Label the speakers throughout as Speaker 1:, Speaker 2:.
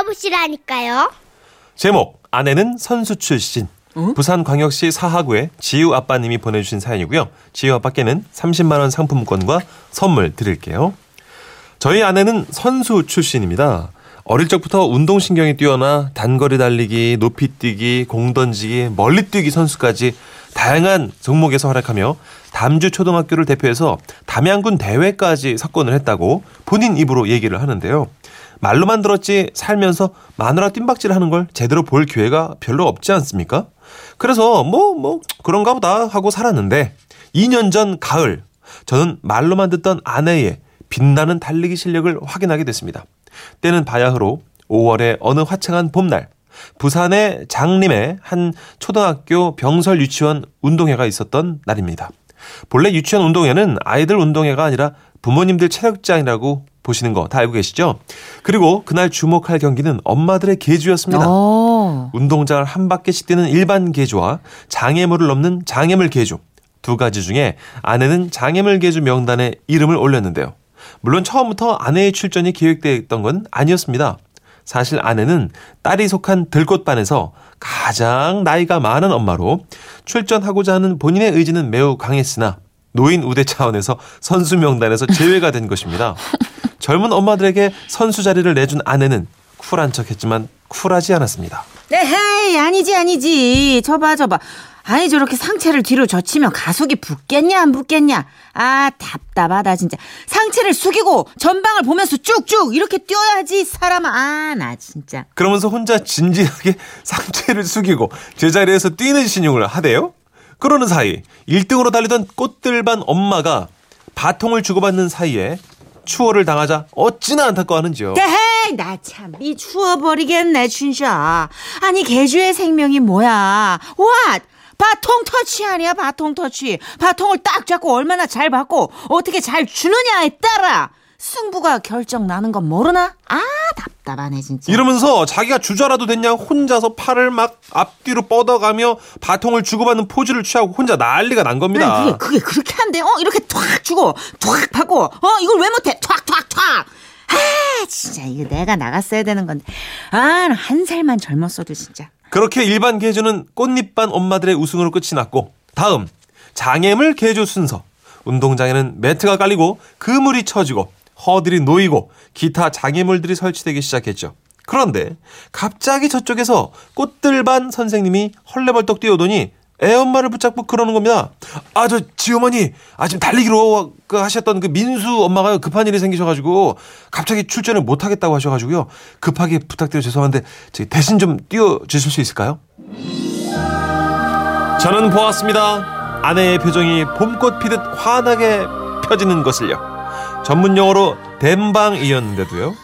Speaker 1: 들어보시라니까요.
Speaker 2: 제목 아내는 선수 출신. 부산광역시 사하구의 지우 아빠님이 보내주신 사연이고요. 지우 아빠께는 30만 원 상품권과 선물 드릴게요. 저희 아내는 선수 출신입니다. 어릴 적부터 운동신경이 뛰어나 단거리 달리기, 높이 뛰기, 공 던지기, 멀리 뛰기 선수까지 다양한 종목에서 활약하며 담주 초등학교를 대표해서 담양군 대회까지 석권을 했다고 본인 입으로 얘기를 하는데요. 말로만 들었지 살면서 마누라 뜀박질 하는 걸 제대로 볼 기회가 별로 없지 않습니까? 그래서 뭐, 뭐, 그런가 보다 하고 살았는데 2년 전 가을 저는 말로만 듣던 아내의 빛나는 달리기 실력을 확인하게 됐습니다. 때는 바야흐로 5월의 어느 화창한 봄날 부산의 장림에 한 초등학교 병설 유치원 운동회가 있었던 날입니다. 본래 유치원 운동회는 아이들 운동회가 아니라 부모님들 체력장이라고 보시는 거 다 알고 계시죠? 그리고 그날 주목할 경기는 엄마들의 계주였습니다.
Speaker 3: 어.
Speaker 2: 운동장을 한 바퀴씩 뛰는 일반 계주와 장애물을 넘는 장애물 계주 두 가지 중에 아내는 장애물 계주 명단에 이름을 올렸는데요. 물론 처음부터 아내의 출전이 계획되어 있던 건 아니었습니다. 사실 아내는 딸이 속한 들꽃반에서 가장 나이가 많은 엄마로 출전하고자 하는 본인의 의지는 매우 강했으나 노인 우대 차원에서 선수 명단에서 제외가 된 것입니다. 젊은 엄마들에게 선수 자리를 내준 아내는 쿨한 척했지만 쿨하지 않았습니다.
Speaker 3: 에헤이 아니지 아니지. 저봐 저봐. 아니 저렇게 상체를 뒤로 젖히면 가속이 붙겠냐 안 붙겠냐? 아 답답하다 진짜. 상체를 숙이고 전방을 보면서 쭉쭉 이렇게 뛰어야지 사람아. 아나 진짜.
Speaker 2: 그러면서 혼자 진지하게 상체를 숙이고 제자리에서 뛰는 신용을 하대요. 그러는 사이 1등으로 달리던 꽃들반 엄마가 바통을 주고받는 사이에 추월을 당하자 어찌나 안타까워하는지요.
Speaker 3: 에헤이 나참 이 추워버리겠네 진짜. 아니 개주의 생명이 뭐야? What? 바통 터치 아니야 바통 터치. 바통을 딱 잡고 얼마나 잘 받고 어떻게 잘 주느냐에 따라 승부가 결정 나는 건 모르나? 아 답답하네 진짜.
Speaker 2: 이러면서 자기가 주저라도 됐냐 혼자서 팔을 막 앞뒤로 뻗어가며 바통을 주고받는 포즈를 취하고 혼자 난리가 난 겁니다.
Speaker 3: 아니, 그게, 그게 그렇게 한대 어 이렇게 탁 주고 탁 받고 어 이걸 왜 못해? 탁탁탁 아 진짜 이거 내가 나갔어야 되는 건데. 아한 살만 젊었어도 진짜.
Speaker 2: 그렇게 일반 계주는 꽃잎반 엄마들의 우승으로 끝이 났고 다음 장애물 계주 순서. 운동장에는 매트가 깔리고 그물이 쳐지고 허들이 놓이고 기타 장애물들이 설치되기 시작했죠. 그런데 갑자기 저쪽에서 꽃들반 선생님이 헐레벌떡 뛰어오더니 애엄마를 붙잡고 그러는 겁니다. 아, 저, 지 어머니, 아, 지금 달리기로 그 하셨던 그 민수 엄마가 급한 일이 생기셔가지고 갑자기 출전을 못하겠다고 하셔가지고요. 급하게 부탁드려 죄송한데 저기 대신 좀 뛰어주실 수 있을까요? 저는 보았습니다. 아내의 표정이 봄꽃 피듯 환하게 펴지는 것을요. 전문 용어로 댐방이었는데도요.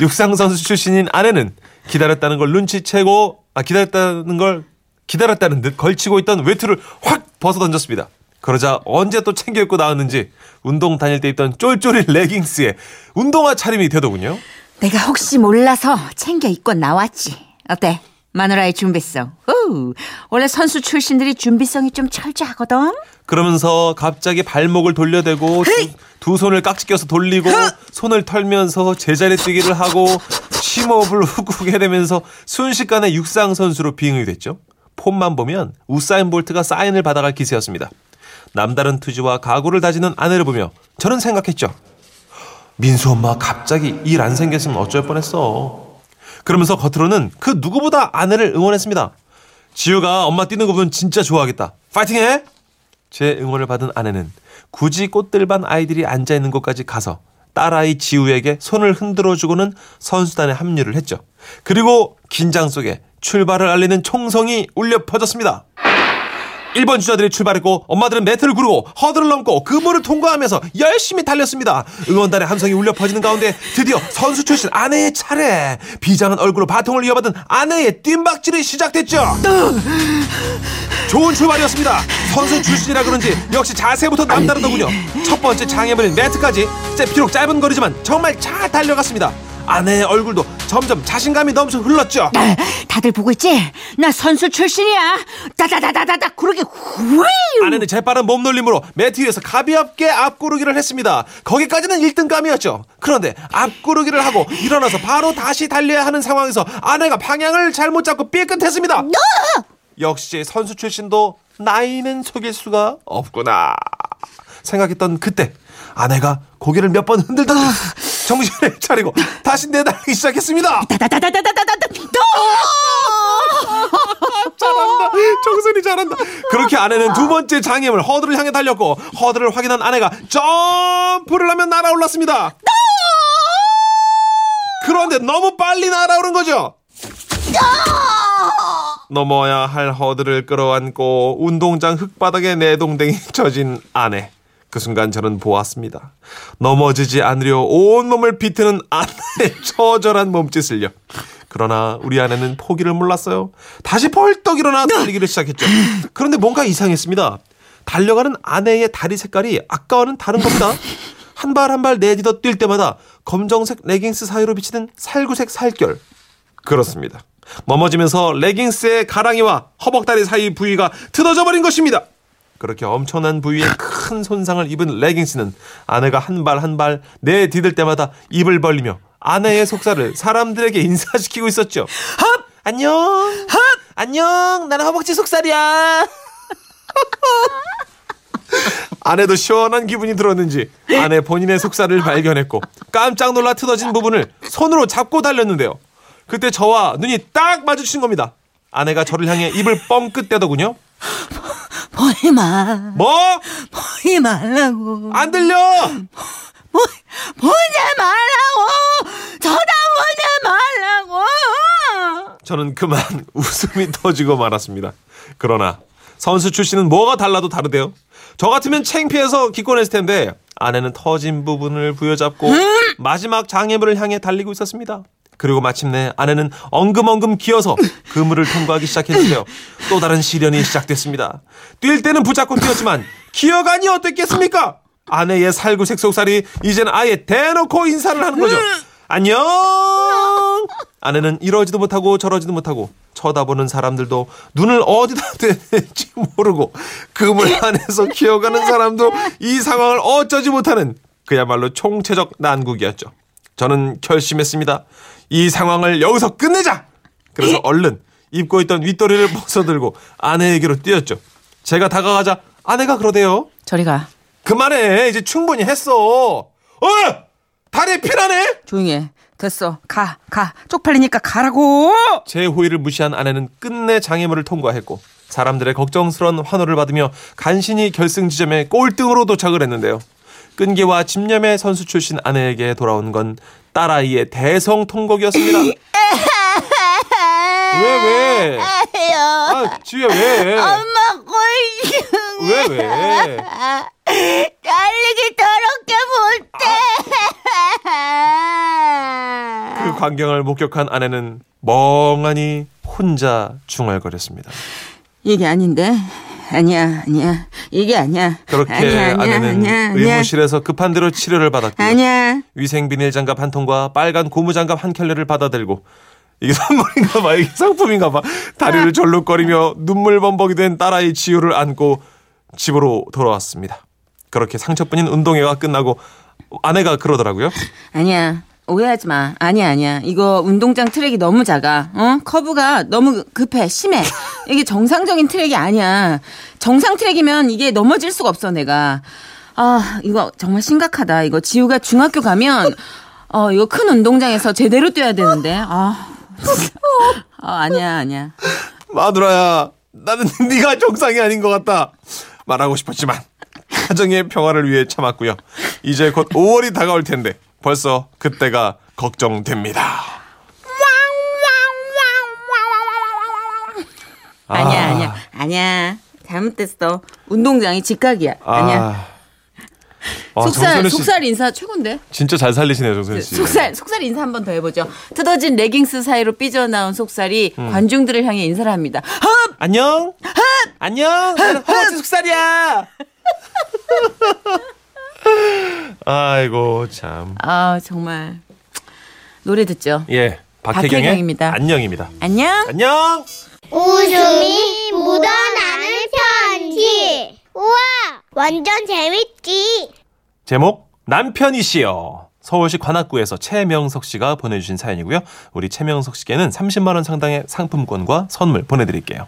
Speaker 2: 육상 선수 출신인 아내는 기다렸다는 걸 눈치채고, 아, 기다렸다는 걸 기다렸다는 듯 걸치고 있던 외투를 확 벗어 던졌습니다. 그러자 언제 또 챙겨 입고 나왔는지 운동 다닐 때 입던 쫄쫄이 레깅스에 운동화 차림이 되더군요.
Speaker 3: 내가 혹시 몰라서 챙겨 입고 나왔지. 어때? 마누라의 준비성. 오, 원래 선수 출신들이 준비성이 좀 철저하거든.
Speaker 2: 그러면서 갑자기 발목을 돌려대고 두, 두 손을 깍지 껴서 돌리고 손을 털면서 제자리 뛰기를 하고 심호흡을 훅훅 해대면서 순식간에 육상 선수로 비응이 됐죠. 폼만 보면 우사인 볼트가 사인을 받아갈 기세였습니다. 남다른 투지와 각오를 다지는 아내를 보며 저는 생각했죠. 민수 엄마 갑자기 일 안 생겼으면 어쩔 뻔했어. 그러면서 겉으로는 그 누구보다 아내를 응원했습니다. 지우가 엄마 뛰는 거 보면 진짜 좋아하겠다. 파이팅해! 제 응원을 받은 아내는 굳이 꽃들반 아이들이 앉아 있는 곳까지 가서 딸아이 지우에게 손을 흔들어주고는 선수단에 합류를 했죠. 그리고 긴장 속에 출발을 알리는 총성이 울려 퍼졌습니다. 1번 주자들이 출발했고 엄마들은 매트를 구르고 허들을 넘고 그물을 통과하면서 열심히 달렸습니다. 응원단의 함성이 울려 퍼지는 가운데 드디어 선수 출신 아내의 차례. 비장한 얼굴로 바통을 이어받은 아내의 뜀박질이 시작됐죠. 좋은 출발이었습니다. 선수 출신이라 그런지 역시 자세부터 남다르더군요. 첫 번째 장애물인 매트까지 진짜 비록 짧은 거리지만 정말 잘 달려갔습니다. 아내의 얼굴도 점점 자신감이 넘쳐 흘렀죠.
Speaker 3: 아, 다들 보고 있지? 나 선수 출신이야. 다다다다다다 구르기 후이.
Speaker 2: 아내는 재빠른 몸놀림으로 매트 위에서 가볍게 앞구르기를 했습니다. 거기까지는 1등감이었죠. 그런데 앞구르기를 하고 일어나서 바로 다시 달려야 하는 상황에서 아내가 방향을 잘못 잡고 삐끗했습니다. 역시 선수 출신도 나이는 속일 수가 없구나. 생각했던 그때 아내가 고개를 몇 번 흔들더니 정신을 차리고 다시 내달리기 시작했습니다.
Speaker 3: 다다다다다다다다.
Speaker 2: 잘한다. 정선이 잘한다. 그렇게 아내는 두 번째 장애물 허드를 향해 달렸고 허드를 확인한 아내가 점프를 하며 날아올랐습니다. 그런데 너무 빨리 날아오른 거죠. 넘어야 할 허드를 끌어안고 운동장 흙바닥에 내동댕이 쳐진 아내. 그 순간 저는 보았습니다. 넘어지지 않으려 온몸을 비트는 아내의 처절한 몸짓을요. 그러나 우리 아내는 포기를 몰랐어요. 다시 벌떡 일어나 달리기를 시작했죠. 그런데 뭔가 이상했습니다. 달려가는 아내의 다리 색깔이 아까와는 다른 겁니다. 한 발 한 발 내딛어 뛸 때마다 검정색 레깅스 사이로 비치는 살구색 살결. 그렇습니다. 넘어지면서 레깅스의 가랑이와 허벅다리 사이 부위가 틀어져 버린 것입니다. 그렇게 엄청난 부위에 큰 손상을 입은 레깅스는 아내가 한 발 한 발 내디딜 때마다 입을 벌리며 아내의 속살을 사람들에게 인사시키고 있었죠. 헙! 안녕. 헙! 안녕. 나는 허벅지 속살이야. 아내도 시원한 기분이 들었는지 아내 본인의 속살을 발견했고 깜짝 놀라 틀어진 부분을 손으로 잡고 달렸는데요. 그때 저와 눈이 딱 마주친 겁니다. 아내가 저를 향해 입을 뻥끗 떼더군요.
Speaker 3: 보지 마.
Speaker 2: 뭐?
Speaker 3: 보지 말라고.
Speaker 2: 안 들려!
Speaker 3: 보, 보지 말라고. 쳐다보지 말라고.
Speaker 2: 저는 그만 웃음이 터지고 말았습니다. 그러나 선수 출신은 뭐가 달라도 다르대요. 저 같으면 창피해서 기권했을 텐데 아내는 터진 부분을 부여잡고 마지막 장애물을 향해 달리고 있었습니다. 그리고 마침내 아내는 엉금엉금 기어서 그물을 통과하기 시작했는데요. 또 다른 시련이 시작됐습니다. 뛸 때는 붙잡고 뛰었지만 기어가니 어땠겠습니까? 아내의 살구색 속살이 이젠 아예 대놓고 인사를 하는 거죠. 안녕! 아내는 이러지도 못하고 저러지도 못하고 쳐다보는 사람들도 눈을 어디다 대는지 모르고 그물 안에서 기어가는 사람도 이 상황을 어쩌지 못하는 그야말로 총체적 난국이었죠. 저는 결심했습니다. 이 상황을 여기서 끝내자! 그래서 얼른 입고 있던 윗도리를 벗어들고 아내에게로 뛰었죠. 제가 다가가자 아내가 그러대요.
Speaker 3: 저리 가.
Speaker 2: 그만해. 이제 충분히 했어. 어! 다리에 피나네?
Speaker 3: 조용히 해. 됐어. 가, 가. 쪽팔리니까 가라고.
Speaker 2: 제 호의를 무시한 아내는 끝내 장애물을 통과했고 사람들의 걱정스러운 환호를 받으며 간신히 결승 지점에 꼴등으로 도착을 했는데요. 끈기와 집념의 선수 출신 아내에게 돌아온 건 딸아이의 대성 통곡이었습니다. 왜 왜? 아 지우야 왜?
Speaker 3: 엄마
Speaker 2: 꼴왜 왜?
Speaker 3: 달리기 더럽게 못해.
Speaker 2: 그 광경을 목격한 아내는 멍하니 혼자 중얼거렸습니다.
Speaker 3: 이게 아닌데. 아니야, 아니야. 이게 아니야.
Speaker 2: 그렇게
Speaker 3: 아니야, 아니야,
Speaker 2: 아내는
Speaker 3: 아니야, 아니야.
Speaker 2: 의무실에서 급한 대로 치료를 받았고요.
Speaker 3: 아니야.
Speaker 2: 위생 비닐 장갑 한 통과 빨간 고무 장갑 한 켤레를 받아들고 이게 선물인가 봐 이게 상품인가 봐 다리를 절룩거리며 눈물 범벅이 된 딸아이 지우를 안고 집으로 돌아왔습니다. 그렇게 상처뿐인 운동회가 끝나고 아내가 그러더라고요.
Speaker 3: 아니야. 오해하지 마. 아니야, 아니야. 이거 운동장 트랙이 너무 작아. 어? 커브가 너무 급해. 심해. 이게 정상적인 트랙이 아니야. 정상 트랙이면 이게 넘어질 수가 없어, 내가. 아, 이거 정말 심각하다. 이거 지우가 중학교 가면 어, 이거 큰 운동장에서 제대로 뛰어야 되는데. 아. 아, 아니야, 아니야.
Speaker 2: 마누라야 나는 네가 정상이 아닌 것 같다 말하고 싶었지만 가정의 평화를 위해 참았고요. 이제 곧 5월이 다가올 텐데 벌써 그때가 걱정됩니다.
Speaker 3: 아니야,
Speaker 2: 아.
Speaker 3: 아니야. 아니야. 잘못됐어. 운동장이 직각이야. 아니야.
Speaker 2: 아,
Speaker 3: 속살, 속살 인사 최고인데?
Speaker 2: 진짜 잘 살리시네요, 정선우 씨.
Speaker 3: 속살, 속살 인사 한 번 더 해보죠. 뜯어진 레깅스 사이로 삐져나온 속살이
Speaker 2: 음.
Speaker 3: 관중들을 향해 인사를 합니다. 헙!
Speaker 2: 안녕. 안녕. 나는 허벅지 속살이야. 아이고 참.
Speaker 3: 아, 정말. 노래 듣죠.
Speaker 2: 예. 박혜경의
Speaker 3: 박혜경입니다.
Speaker 2: 안녕입니다.
Speaker 3: 안녕.
Speaker 2: 안녕.
Speaker 1: 웃음이 묻어나는 편지. 우와, 완전 재밌지.
Speaker 2: 제목 남편이시여. 서울시 관악구에서 최명석 씨가 보내주신 사연이고요. 우리 최명석 씨께는 30만 원 상당의 상품권과 선물 보내드릴게요.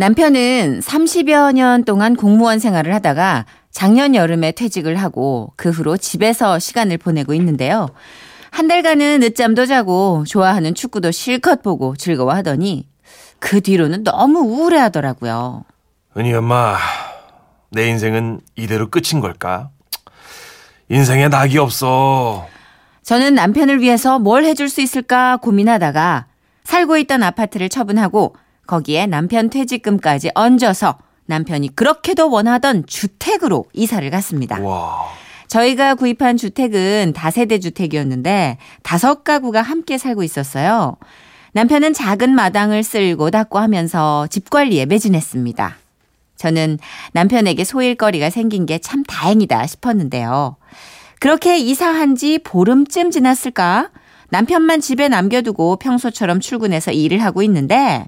Speaker 3: 남편은 30여 년 동안 공무원 생활을 하다가 작년 여름에 퇴직을 하고 그 후로 집에서 시간을 보내고 있는데요. 한 달간은 늦잠도 자고 좋아하는 축구도 실컷 보고 즐거워하더니 그 뒤로는 너무 우울해 하더라고요.
Speaker 2: 은희 엄마, 내 인생은 이대로 끝인 걸까? 인생에 낙이 없어.
Speaker 3: 저는 남편을 위해서 뭘 해줄 수 있을까 고민하다가 살고 있던 아파트를 처분하고 거기에 남편 퇴직금까지 얹어서 남편이 그렇게도 원하던 주택으로 이사를 갔습니다.
Speaker 2: 와.
Speaker 3: 저희가 구입한 주택은 다세대 주택이었는데 다섯 가구가 함께 살고 있었어요. 남편은 작은 마당을 쓸고 닦고 하면서 집 관리에 매진했습니다. 저는 남편에게 소일거리가 생긴 게 참 다행이다 싶었는데요. 그렇게 이사한 지 보름쯤 지났을까? 남편만 집에 남겨두고 평소처럼 출근해서 일을 하고 있는데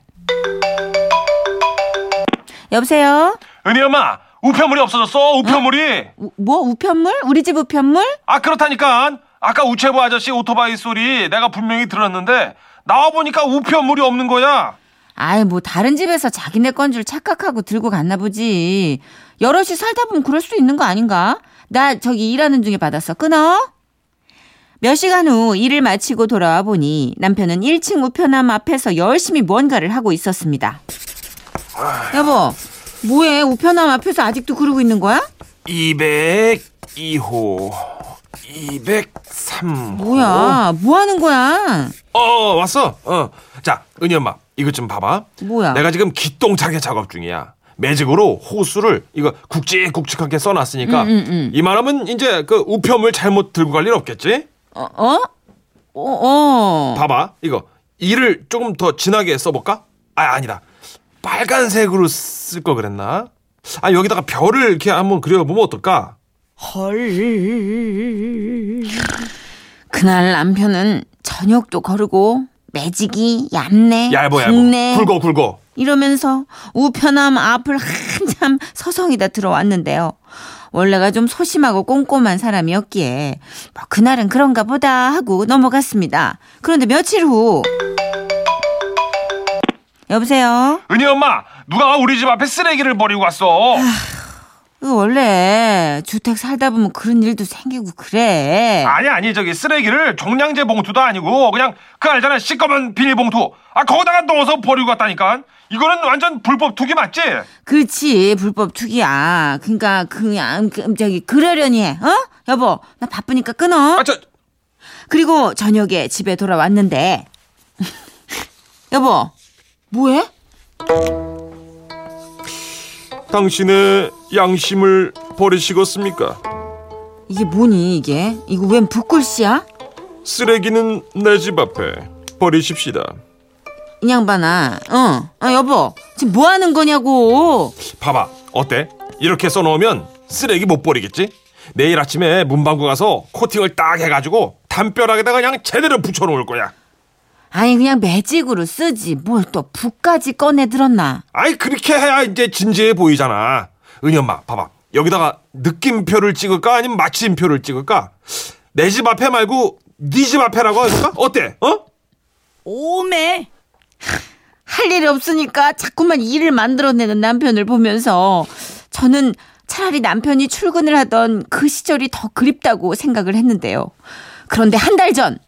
Speaker 3: 여보세요?
Speaker 2: 은희 엄마, 우편물이 없어졌어. 우편물이.
Speaker 3: 우- 뭐 우편물? 우리 집 우편물?
Speaker 2: 아 그렇다니까. 아까 우체부 아저씨 오토바이 소리 내가 분명히 들었는데 나와 보니까 우편물이 없는 거야.
Speaker 3: 아이 뭐 다른 집에서 자기네 건 줄 착각하고 들고 갔나 보지. 여럿이 살다 보면 그럴 수 있는 거 아닌가? 나 저기 일하는 중에 받았어. 끊어. 몇 시간 후 일을 마치고 돌아와 보니 남편은 1층 우편함 앞에서 열심히 뭔가를 하고 있었습니다. 여보, 뭐해? 우편함 앞에서 아직도 그러고 있는 거야?
Speaker 2: 202호, 203호.
Speaker 3: 뭐야? 뭐 하는 거야?
Speaker 2: 어 왔어. 어. 자 은희 엄마 이것 좀 봐봐.
Speaker 3: 뭐야?
Speaker 2: 내가 지금 기똥차게 작업 중이야. 매직으로 호수를 이거 굵직굵직하게 써놨으니까
Speaker 3: 음, 음, 음.
Speaker 2: 이만하면 이제 그 우편물 잘못 들고 갈 일 없겠지?
Speaker 3: 어? 어? 어, 어.
Speaker 2: 봐봐 이거 이를 조금 더 진하게 써볼까? 아 아니다 빨간색으로 쓸 거 그랬나? 아 여기다가 별을 이렇게 한번 그려보면 어떨까?
Speaker 3: 그날 남편은 저녁도 거르고 매직이 얇네,
Speaker 2: 얇어
Speaker 3: 굵네
Speaker 2: 얇어 굵어 굵어
Speaker 3: 이러면서 우편함 앞을 한참 서성이다 들어왔는데요. 원래가 좀 소심하고 꼼꼼한 사람이었기에 뭐 그날은 그런가 보다 하고 넘어갔습니다. 그런데 며칠 후 여보세요?
Speaker 2: 은희 엄마 누가 우리 집 앞에 쓰레기를 버리고 왔어
Speaker 3: 그 원래 주택 살다 보면 그런 일도 생기고 그래.
Speaker 2: 아니 아니 저기 쓰레기를 종량제 봉투도 아니고 그냥 그 알잖아 시꺼먼 비닐봉투 아 거기다가 넣어서 버리고 갔다니까 이거는 완전 불법 투기 맞지?
Speaker 3: 그렇지 불법 투기야. 그러니까 그냥 그, 저기 그러려니 해. 어? 여보 나 바쁘니까 끊어.
Speaker 2: 아 저
Speaker 3: 그리고 저녁에 집에 돌아왔는데 여보 뭐해?
Speaker 2: 당신의 양심을 버리시겠습니까?
Speaker 3: 이게 뭐니 이게? 이거 웬 붓글씨야?
Speaker 2: 쓰레기는 내 집 앞에 버리십시다.
Speaker 3: 이 양반아 어, 어 여보 지금 뭐 하는 거냐고
Speaker 2: 봐봐 어때? 이렇게 써놓으면 쓰레기 못 버리겠지? 내일 아침에 문방구 가서 코팅을 딱 해가지고 담벼락에다가 그냥 제대로 붙여놓을 거야.
Speaker 3: 아니 그냥 매직으로 쓰지 뭘또 붓까지 꺼내 들었나
Speaker 2: 아이 그렇게 해야 이제 진지해 보이잖아. 은희 엄마 봐봐 여기다가 느낌표를 찍을까 아니면 마침표를 찍을까? 내 집 앞에 말고 네 집 앞에라고 할까? 어때? 어?
Speaker 3: 오메 할 일이 없으니까 자꾸만 일을 만들어내는 남편을 보면서 저는 차라리 남편이 출근을 하던 그 시절이 더 그립다고 생각을 했는데요. 그런데 한 달 전.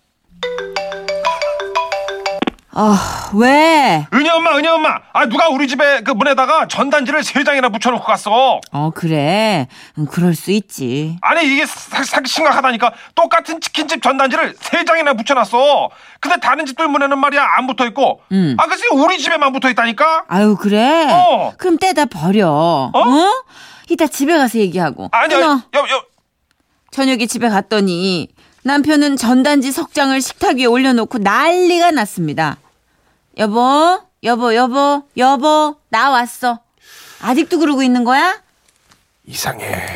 Speaker 3: 아, 왜?
Speaker 2: 은희 엄마, 은희 엄마. 아 누가 우리 집에 그 문에다가 전단지를 세 장이나 붙여놓고 갔어.
Speaker 3: 어, 그래. 음, 그럴 수 있지.
Speaker 2: 아니 이게 사, 사, 심각하다니까. 똑같은 치킨집 전단지를 세 장이나 붙여놨어. 근데 다른 집들 문에는 말이야 안 붙어 있고.
Speaker 3: 음.
Speaker 2: 아 글쎄 우리 집에만 붙어 있다니까.
Speaker 3: 아유, 그래?
Speaker 2: 어.
Speaker 3: 그럼 떼다 버려. 어? 이따 집에 가서 얘기하고.
Speaker 2: 아니야,
Speaker 3: 끊어.
Speaker 2: 여, 여,
Speaker 3: 저녁에 집에 갔더니 남편은 전단지 석 장을 식탁 위에 올려놓고 난리가 났습니다. 여보, 여보, 여보, 여보, 나 왔어. 아직도 그러고 있는 거야?
Speaker 2: 이상해.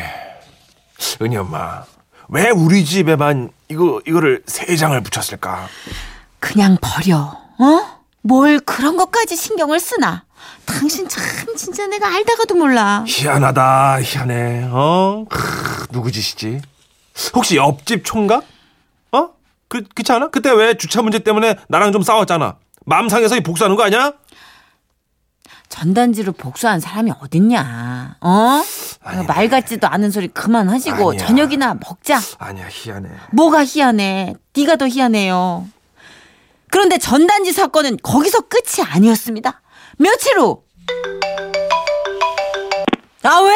Speaker 2: 은희 엄마. 왜 우리 집에만 이거 이거를 세 장을 붙였을까?
Speaker 3: 그냥 버려. 어? 뭘 그런 것까지 신경을 쓰나? 당신 참 진짜 내가 알다가도 몰라.
Speaker 2: 희한하다 희한해 어 크, 누구 짓이지 혹시 옆집 총각 어 그, 그렇지 않아 그때 왜 주차 문제 때문에 나랑 좀 싸웠잖아 마음 상해서 복수하는 거 아니야
Speaker 3: 전단지로 복수한 사람이 어딨냐? 어?
Speaker 2: 아니야.
Speaker 3: 말 같지도 않은 소리 그만하시고
Speaker 2: 아니야.
Speaker 3: 저녁이나 먹자.
Speaker 2: 아니야 희한해
Speaker 3: 뭐가 희한해? 네가 더 희한해요. 그런데 전단지 사건은 거기서 끝이 아니었습니다. 며칠 후. 아 왜?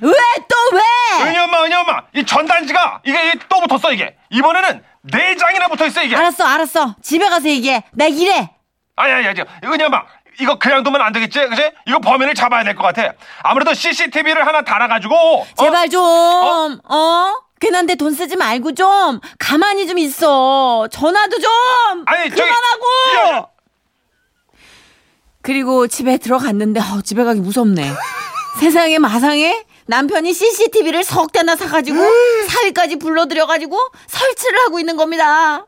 Speaker 3: 왜 또 왜?
Speaker 2: 은희 엄마 은희 엄마 이 전단지가 이게 이게 또 붙었어 이게 이번에는 네 장이나 붙어 있어 이게
Speaker 3: 알았어 알았어. 집에 가서 얘기해. 나 일해.
Speaker 2: 아니 아니 아니 은희 엄마 이거 그냥 두면 안 되겠지 그지 이거 범인을 잡아야 될 것 같아 아무래도 CCTV를 하나 달아가지고 어?
Speaker 3: 제발 좀. 어? 괜한데 돈 쓰지 말고 좀 가만히 좀 있어. 전화도 좀
Speaker 2: 아니,
Speaker 3: 그만하고.
Speaker 2: 야, 야.
Speaker 3: 그리고 집에 들어갔는데 어, 집에 가기 무섭네. 세상에 마상에 남편이 CCTV를 석 대나 사가지고 사위까지 불러들여가지고 설치를 하고 있는 겁니다.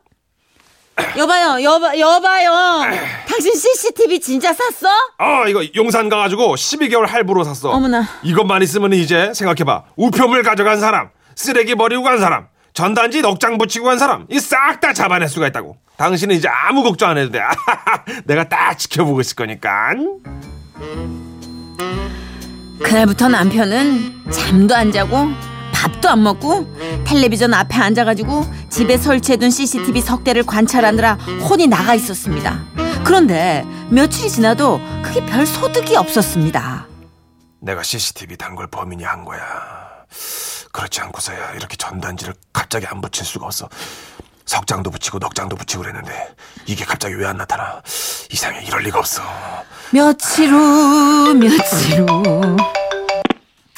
Speaker 3: 여봐요, 여봐, 여봐요. 당신 CCTV 진짜 샀어?
Speaker 2: 어 이거 용산 가가지고 12개월 할부로 샀어
Speaker 3: 어머나.
Speaker 2: 이것만 있으면 이제 생각해봐 우표물 가져간 사람 쓰레기 버리고 간 사람 전단지 넉장 붙이고 간 사람 이 싹 다 잡아낼 수가 있다고 당신은 이제 아무 걱정 안 해도 돼 내가 딱 지켜보고 있을 거니까
Speaker 3: 그날부터 남편은 잠도 안 자고 밥도 안 먹고 텔레비전 앞에 앉아가지고 집에 설치해둔 CCTV 석 대를 관찰하느라 혼이 나가 있었습니다. 그런데 며칠이 지나도 그게 별 소득이 없었습니다.
Speaker 2: 내가 CCTV 단걸 범인이 한 거야 그렇지 않고서야 이렇게 전단지를 갑자기 안 붙일 수가 없어 석장도 붙이고 넉장도 붙이고 그랬는데 이게 갑자기 왜 안 나타나 이상해 이럴 리가 없어
Speaker 3: 며칠 후 며칠 후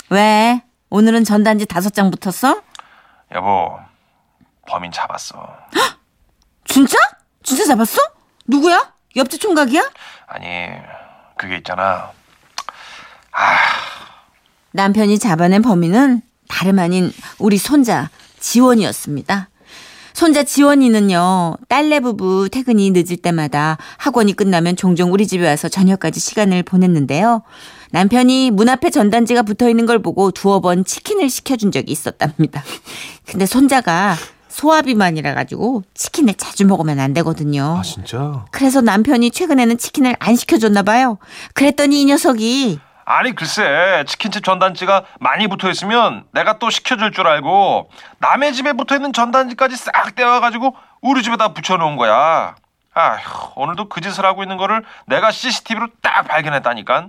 Speaker 3: 왜? 오늘은 전단지 다섯 장 붙었어?
Speaker 2: 여보 범인 잡았어
Speaker 3: 진짜? 진짜 잡았어? 누구야? 옆집 총각이야?
Speaker 2: 아니 그게 있잖아
Speaker 3: 남편이 잡아낸 범인은 다름 아닌 우리 손자 지원이었습니다. 손자 지원이는요, 딸내 부부 퇴근이 늦을 때마다 학원이 끝나면 종종 우리 집에 와서 저녁까지 시간을 보냈는데요. 남편이 문 앞에 전단지가 붙어 있는 걸 보고 두어 번 치킨을 시켜준 적이 있었답니다. 근데 손자가 소화비만이라 가지고 치킨을 자주 먹으면 안 되거든요.
Speaker 2: 아 진짜
Speaker 3: 그래서 남편이 최근에는 치킨을 안 시켜줬나 봐요. 그랬더니 이 녀석이
Speaker 2: 아니 글쎄 치킨집 전단지가 많이 붙어 있으면 내가 또 시켜줄 줄 알고 남의 집에 붙어 있는 전단지까지 싹 떼와가지고 우리 집에다 붙여놓은 거야. 아휴 오늘도 그 짓을 하고 있는 거를 내가 CCTV로 딱 발견했다니까.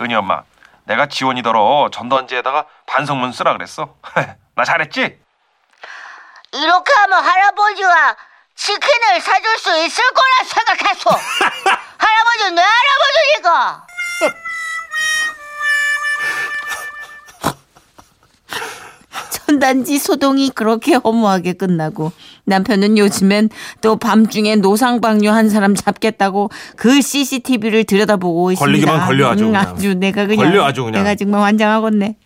Speaker 2: 은희 엄마 내가 지원이더러 전단지에다가 반성문 쓰라 그랬어. 나 잘했지?
Speaker 1: 이렇게 하면 할아버지가 치킨을 사줄 수 있을 거라 생각했어. 할아버지 내 할아버지니까.
Speaker 3: 전단지 소동이 그렇게 허무하게 끝나고 남편은 요즘엔 또 밤중에 노상방뇨 한 사람 잡겠다고 그 CCTV를 들여다보고 있습니다.
Speaker 2: 걸리기만 걸려, 아주
Speaker 3: 응,
Speaker 2: 그냥.
Speaker 3: 아주 내가 그냥
Speaker 2: 걸려, 아주 그냥.
Speaker 3: 내가 정말 환장하겠네.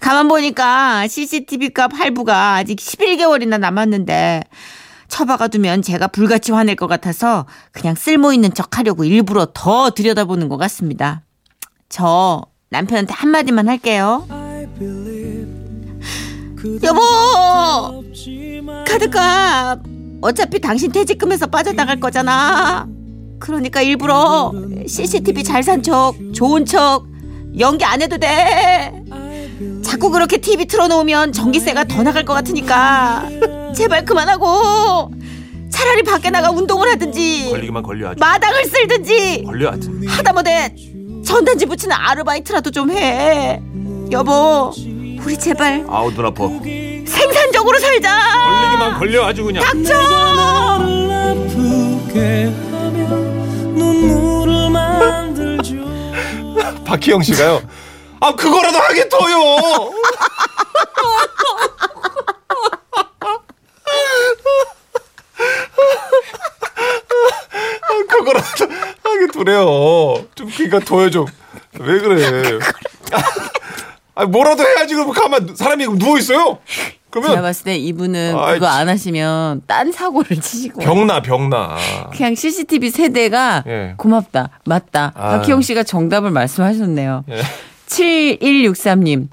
Speaker 3: 가만 보니까 CCTV 값 할부가 아직 11개월이나 남았는데 처박아 두면 제가 불같이 화낼 것 같아서 그냥 쓸모 있는 척 하려고 일부러 더 들여다보는 것 같습니다. 저 남편한테 한마디만 할게요. 여보! 카드값! 어차피 당신 퇴직금에서 빠져나갈 거잖아. 그러니까 일부러 CCTV 잘 산 척, 좋은 척, 연기 안 해도 돼. 자꾸 그렇게 TV 틀어놓으면 전기세가 더 나갈 것 같으니까. 제발 그만하고. 차라리 밖에 나가 운동을 하든지,
Speaker 2: 걸리기만 걸려
Speaker 3: 마당을 쓸든지,
Speaker 2: 걸려.
Speaker 3: 하다못해 전단지 붙이는 아르바이트라도 좀 해. 여보, 우리 제발
Speaker 2: 아우 눈 아파.
Speaker 3: 생산적으로 살자.
Speaker 2: 걸리기만 걸려 아주 그냥.
Speaker 3: 닥쳐.
Speaker 2: 박희영 씨가요. 아 그거라도 하겠어요. 아, 그거라도 하게 두래요. 좀 그니까 좀. 왜 그래? 아 뭐라도 해야지 그럼 가만 사람이 누워 있어요? 그러면
Speaker 3: 제가 봤을 때 이분은
Speaker 2: 아이,
Speaker 3: 그거 안 하시면 딴 사고를 치시고
Speaker 2: 병나 병나.
Speaker 3: 그냥 CCTV 세대가
Speaker 2: 예.
Speaker 3: 고맙다, 맞다.
Speaker 2: 아.
Speaker 3: 박희영 씨가 정답을 말씀하셨네요.
Speaker 2: 예.
Speaker 3: 7163님,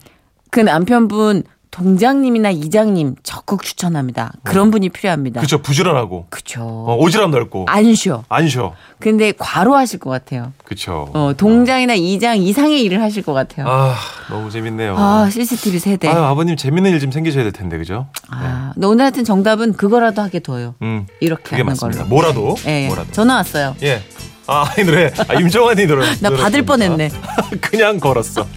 Speaker 3: 그 남편분 동장님이나 이장님 적극 추천합니다. 그런 분이 필요합니다.
Speaker 2: 그쵸 부지런하고
Speaker 3: 그쵸.
Speaker 2: 어, 오지랖 넓고
Speaker 3: 안 쉬어.
Speaker 2: 안 쉬어.
Speaker 3: 근데 과로하실 것 같아요.
Speaker 2: 그쵸.
Speaker 3: 어, 동장이나 이장 이상의 일을 하실 것 같아요.
Speaker 2: 아 너무 재밌네요.
Speaker 3: 아, CCTV 세대.
Speaker 2: 아유, 아버님 재밌는 일 좀 생기셔야 될 텐데 그죠?
Speaker 3: 아, 근데 오늘 같은 정답은 그거라도 하게 둬요.
Speaker 2: 음
Speaker 3: 이렇게
Speaker 2: 그게
Speaker 3: 하는
Speaker 2: 맞습니다.
Speaker 3: 걸로.
Speaker 2: 뭐라도
Speaker 3: 예, 예.
Speaker 2: 뭐라도.
Speaker 3: 전화 왔어요.
Speaker 2: 예. 아, 이 노래. 아, 임정환이 노래.
Speaker 3: 나 받을 뻔했네.
Speaker 2: 그냥 걸었어.